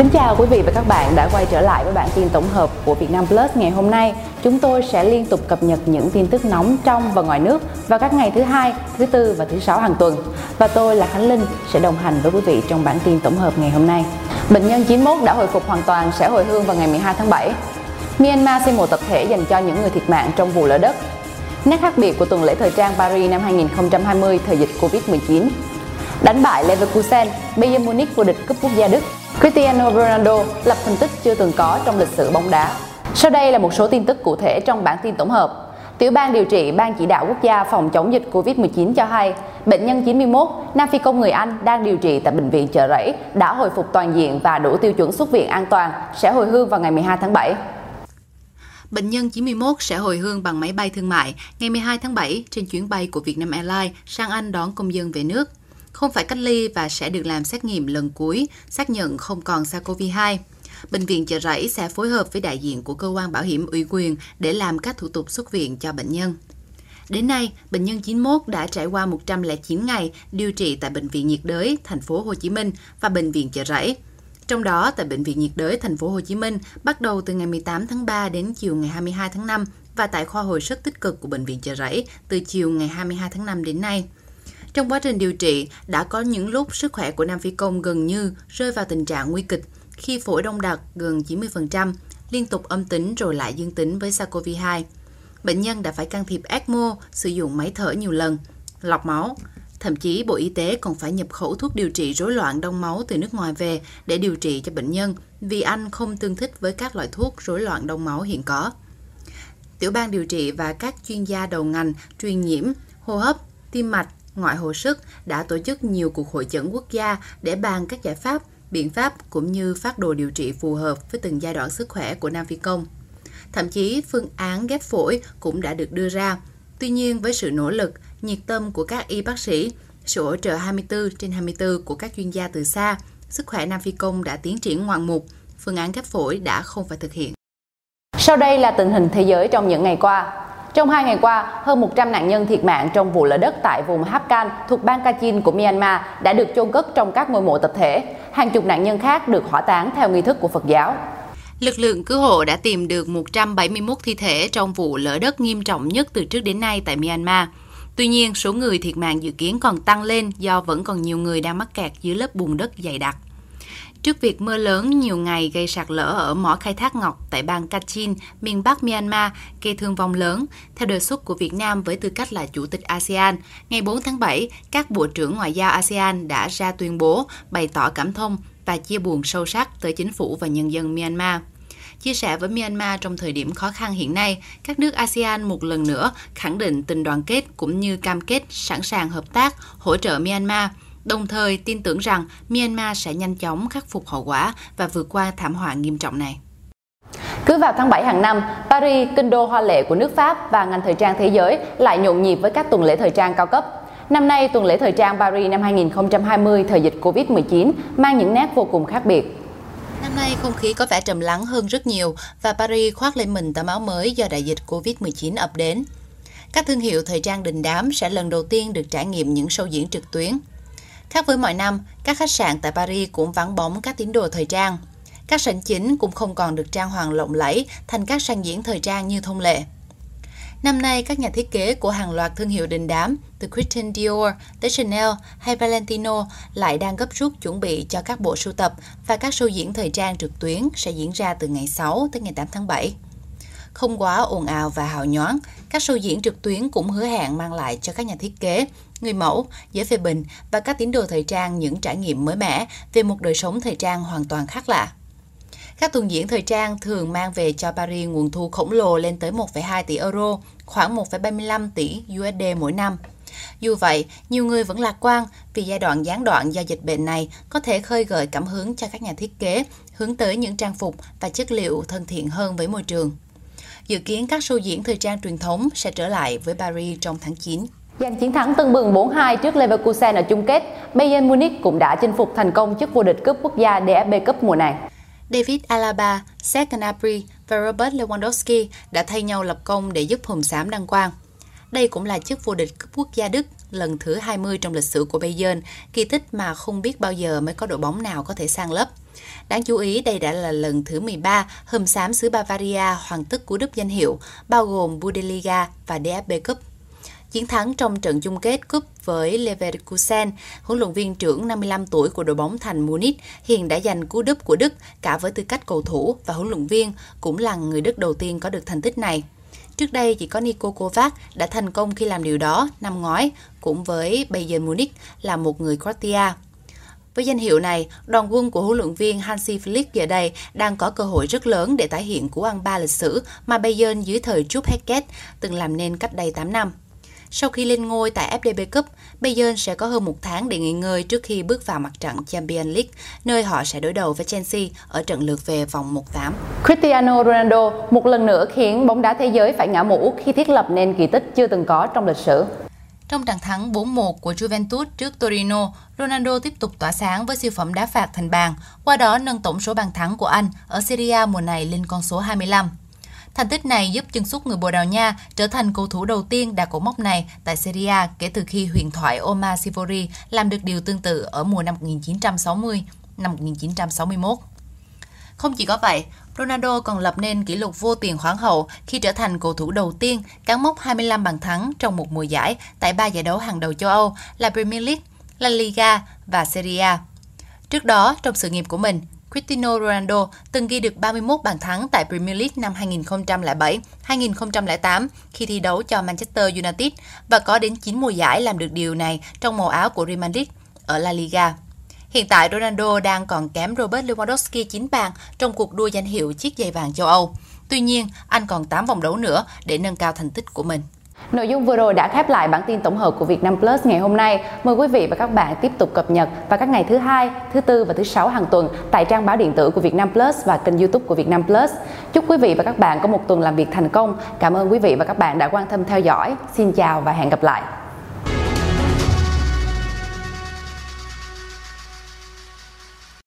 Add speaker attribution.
Speaker 1: Kính chào quý vị và các bạn đã quay trở lại với bản tin tổng hợp của Vietnam Plus ngày hôm nay. Chúng tôi sẽ liên tục cập nhật những tin tức nóng trong và ngoài nước vào các ngày thứ hai, thứ tư và thứ sáu hàng tuần. Và tôi là Khánh Linh sẽ đồng hành với quý vị trong bản tin tổng hợp ngày hôm nay. Bệnh nhân 91 đã hồi phục hoàn toàn sẽ hồi hương vào ngày 12 tháng 7. Myanmar xây mộ tập thể dành cho những người thiệt mạng trong vụ lở đất. Nét khác biệt của tuần lễ thời trang Paris năm 2020 thời dịch Covid-19. Đánh bại Leverkusen, Bayern Munich vô địch cúp quốc gia Đức. Cristiano Ronaldo lập thành tích chưa từng có trong lịch sử bóng đá. Sau đây là một số tin tức cụ thể trong bản tin tổng hợp. Tiểu ban điều trị Ban chỉ đạo quốc gia phòng chống dịch Covid-19 cho hay, bệnh nhân 91, Nam Phi công người Anh đang điều trị tại bệnh viện Chợ Rẫy đã hồi phục toàn diện và đủ tiêu chuẩn xuất viện an toàn, sẽ hồi hương vào ngày 12 tháng 7.
Speaker 2: Bệnh nhân 91 sẽ hồi hương bằng máy bay thương mại ngày 12 tháng 7 trên chuyến bay của Vietnam Airlines sang Anh đón công dân về nước không phải cách ly và sẽ được làm xét nghiệm lần cuối, xác nhận không còn SARS-CoV-2. Bệnh viện chợ rẫy sẽ phối hợp với đại diện của cơ quan bảo hiểm ủy quyền để làm các thủ tục xuất viện cho bệnh nhân. Đến nay, bệnh nhân 91 đã trải qua 109 ngày điều trị tại bệnh viện nhiệt đới thành phố Hồ Chí Minh và bệnh viện chợ rẫy. Trong đó, tại bệnh viện nhiệt đới thành phố Hồ Chí Minh bắt đầu từ ngày 18 tháng 3 đến chiều ngày 22 tháng 5 và tại khoa hồi sức tích cực của bệnh viện chợ rẫy từ chiều ngày 22 tháng 5 đến nay. Trong quá trình điều trị, đã có những lúc sức khỏe của Nam Phi Công gần như rơi vào tình trạng nguy kịch khi phổi đông đặc gần 90%, liên tục âm tính rồi lại dương tính với SARS-CoV-2. Bệnh nhân đã phải can thiệp ECMO, sử dụng máy thở nhiều lần, lọc máu. Thậm chí Bộ Y tế còn phải nhập khẩu thuốc điều trị rối loạn đông máu từ nước ngoài về để điều trị cho bệnh nhân vì anh không tương thích với các loại thuốc rối loạn đông máu hiện có. Tiểu ban điều trị và các chuyên gia đầu ngành truyền nhiễm, hô hấp, tim mạch, ngoại hồi sức đã tổ chức nhiều cuộc hội chẩn quốc gia để bàn các giải pháp, biện pháp cũng như phát đồ điều trị phù hợp với từng giai đoạn sức khỏe của Nam Phi Công. Thậm chí phương án ghép phổi cũng đã được đưa ra. Tuy nhiên với sự nỗ lực, nhiệt tâm của các y bác sĩ, sự hỗ trợ 24 trên 24 của các chuyên gia từ xa, sức khỏe Nam Phi Công đã tiến triển ngoạn mục, phương án ghép phổi đã không phải thực hiện.
Speaker 1: Sau đây là tình hình thế giới trong những ngày qua. Trong hai ngày qua, hơn 100 nạn nhân thiệt mạng trong vụ lở đất tại vùng Hapkan thuộc bang Kachin của Myanmar đã được chôn cất trong các ngôi mộ tập thể. Hàng chục nạn nhân khác được hỏa táng theo nghi thức của Phật giáo.
Speaker 2: Lực lượng cứu hộ đã tìm được 171 thi thể trong vụ lở đất nghiêm trọng nhất từ trước đến nay tại Myanmar. Tuy nhiên, số người thiệt mạng dự kiến còn tăng lên do vẫn còn nhiều người đang mắc kẹt dưới lớp bùn đất dày đặc. Trước việc mưa lớn nhiều ngày gây sạt lở ở mỏ khai thác ngọc tại bang Kachin, miền Bắc Myanmar, gây thương vong lớn, theo đề xuất của Việt Nam với tư cách là Chủ tịch ASEAN, ngày 4 tháng 7, các Bộ trưởng Ngoại giao ASEAN đã ra tuyên bố bày tỏ cảm thông và chia buồn sâu sắc tới chính phủ và nhân dân Myanmar. Chia sẻ với Myanmar trong thời điểm khó khăn hiện nay, các nước ASEAN một lần nữa khẳng định tình đoàn kết cũng như cam kết sẵn sàng hợp tác, hỗ trợ Myanmar – đồng thời tin tưởng rằng Myanmar sẽ nhanh chóng khắc phục hậu quả và vượt qua thảm họa nghiêm trọng này.
Speaker 1: Cứ vào tháng 7 hàng năm, Paris, kinh đô hoa lệ của nước Pháp và ngành thời trang thế giới lại nhộn nhịp với các tuần lễ thời trang cao cấp. Năm nay, tuần lễ thời trang Paris năm 2020 thời dịch Covid-19 mang những nét vô cùng khác biệt.
Speaker 2: Năm nay không khí có vẻ trầm lắng hơn rất nhiều và Paris khoác lên mình tấm áo mới do đại dịch Covid-19 ập đến. Các thương hiệu thời trang đình đám sẽ lần đầu tiên được trải nghiệm những show diễn trực tuyến. Khác với mọi năm, các khách sạn tại Paris cũng vắng bóng các tín đồ thời trang. Các sảnh chính cũng không còn được trang hoàng lộng lẫy thành các sàn diễn thời trang như thông lệ. Năm nay, các nhà thiết kế của hàng loạt thương hiệu đình đám từ Christian Dior tới Chanel hay Valentino lại đang gấp rút chuẩn bị cho các bộ sưu tập và các show diễn thời trang trực tuyến sẽ diễn ra từ ngày 6 tới ngày 8 tháng 7. Không quá ồn ào và hào nhoáng, các show diễn trực tuyến cũng hứa hẹn mang lại cho các nhà thiết kế người mẫu, giới phê bình và các tín đồ thời trang những trải nghiệm mới mẻ về một đời sống thời trang hoàn toàn khác lạ. Các tuần diễn thời trang thường mang về cho Paris nguồn thu khổng lồ lên tới 1,2 tỷ euro, khoảng 1,35 tỷ USD mỗi năm. Dù vậy, nhiều người vẫn lạc quan vì giai đoạn gián đoạn do dịch bệnh này có thể khơi gợi cảm hứng cho các nhà thiết kế hướng tới những trang phục và chất liệu thân thiện hơn với môi trường. Dự kiến các show diễn thời trang truyền thống sẽ trở lại với Paris trong tháng 9.
Speaker 1: Giành chiến thắng tưng bừng 4-2 trước Leverkusen ở chung kết, Bayern Munich cũng đã chinh phục thành công chức vô địch cúp quốc gia DFB Cup mùa này.
Speaker 2: David Alaba, Serge Gnabry và Robert Lewandowski đã thay nhau lập công để giúp Hùng Xám đăng quang. Đây cũng là chức vô địch cúp quốc gia Đức lần thứ 20 trong lịch sử của Bayern, kỳ tích mà không biết bao giờ mới có đội bóng nào có thể sang lấp. Đáng chú ý, đây đã là lần thứ 13 hầm xám xứ Bavaria hoàn tất cú đúp danh hiệu, bao gồm Bundesliga và DFB Cup. Chiến thắng trong trận chung kết cúp với Leverkusen, huấn luyện viên trưởng 55 tuổi của đội bóng thành Munich hiện đã giành cú đúp của Đức cả với tư cách cầu thủ và huấn luyện viên, cũng là người Đức đầu tiên có được thành tích này. Trước đây chỉ có Nico Kovac đã thành công khi làm điều đó năm ngoái, cũng với Bayern Munich là một người Croatia. Với danh hiệu này, đoàn quân của huấn luyện viên Hansi Flick giờ đây đang có cơ hội rất lớn để tái hiện cú ăn ba lịch sử mà Bayern dưới thời Jupp Heynckes từng làm nên cách đây 8 năm. Sau khi lên ngôi tại FDB Cup, Bayern sẽ có hơn một tháng để nghỉ ngơi trước khi bước vào mặt trận Champions League, nơi họ sẽ đối đầu với Chelsea ở trận lượt về vòng 1-8.
Speaker 1: Cristiano Ronaldo một lần nữa khiến bóng đá thế giới phải ngã mũ khi thiết lập nên kỳ tích chưa từng có trong lịch sử.
Speaker 2: Trong trận thắng 4-1 của Juventus trước Torino, Ronaldo tiếp tục tỏa sáng với siêu phẩm đá phạt thành bàn, qua đó nâng tổng số bàn thắng của anh ở Serie A mùa này lên con số 25. Thành tích này giúp chân sút người Bồ Đào Nha trở thành cầu thủ đầu tiên đạt cột mốc này tại Serie A kể từ khi huyền thoại Omar Sivori làm được điều tương tự ở mùa năm 1960, năm 1961. Không chỉ có vậy, Ronaldo còn lập nên kỷ lục vô tiền khoáng hậu khi trở thành cầu thủ đầu tiên cán mốc 25 bàn thắng trong một mùa giải tại ba giải đấu hàng đầu châu Âu là Premier League, La Liga và Serie A. Trước đó, trong sự nghiệp của mình, Cristiano Ronaldo từng ghi được 31 bàn thắng tại Premier League năm 2007-2008 khi thi đấu cho Manchester United và có đến 9 mùa giải làm được điều này trong màu áo của Real Madrid ở La Liga. Hiện tại Ronaldo đang còn kém Robert Lewandowski 9 bàn trong cuộc đua danh hiệu chiếc giày vàng châu Âu. Tuy nhiên, anh còn 8 vòng đấu nữa để nâng cao thành tích của mình.
Speaker 1: Nội dung vừa rồi đã khép lại bản tin tổng hợp của Việt Nam Plus ngày hôm nay. Mời quý vị và các bạn tiếp tục cập nhật vào các ngày thứ hai, thứ tư và thứ sáu hàng tuần tại trang báo điện tử của Việt Nam Plus và kênh YouTube của Việt Nam Plus. Chúc quý vị và các bạn có một tuần làm việc thành công. Cảm ơn quý vị và các bạn đã quan tâm theo dõi. Xin chào và hẹn gặp lại.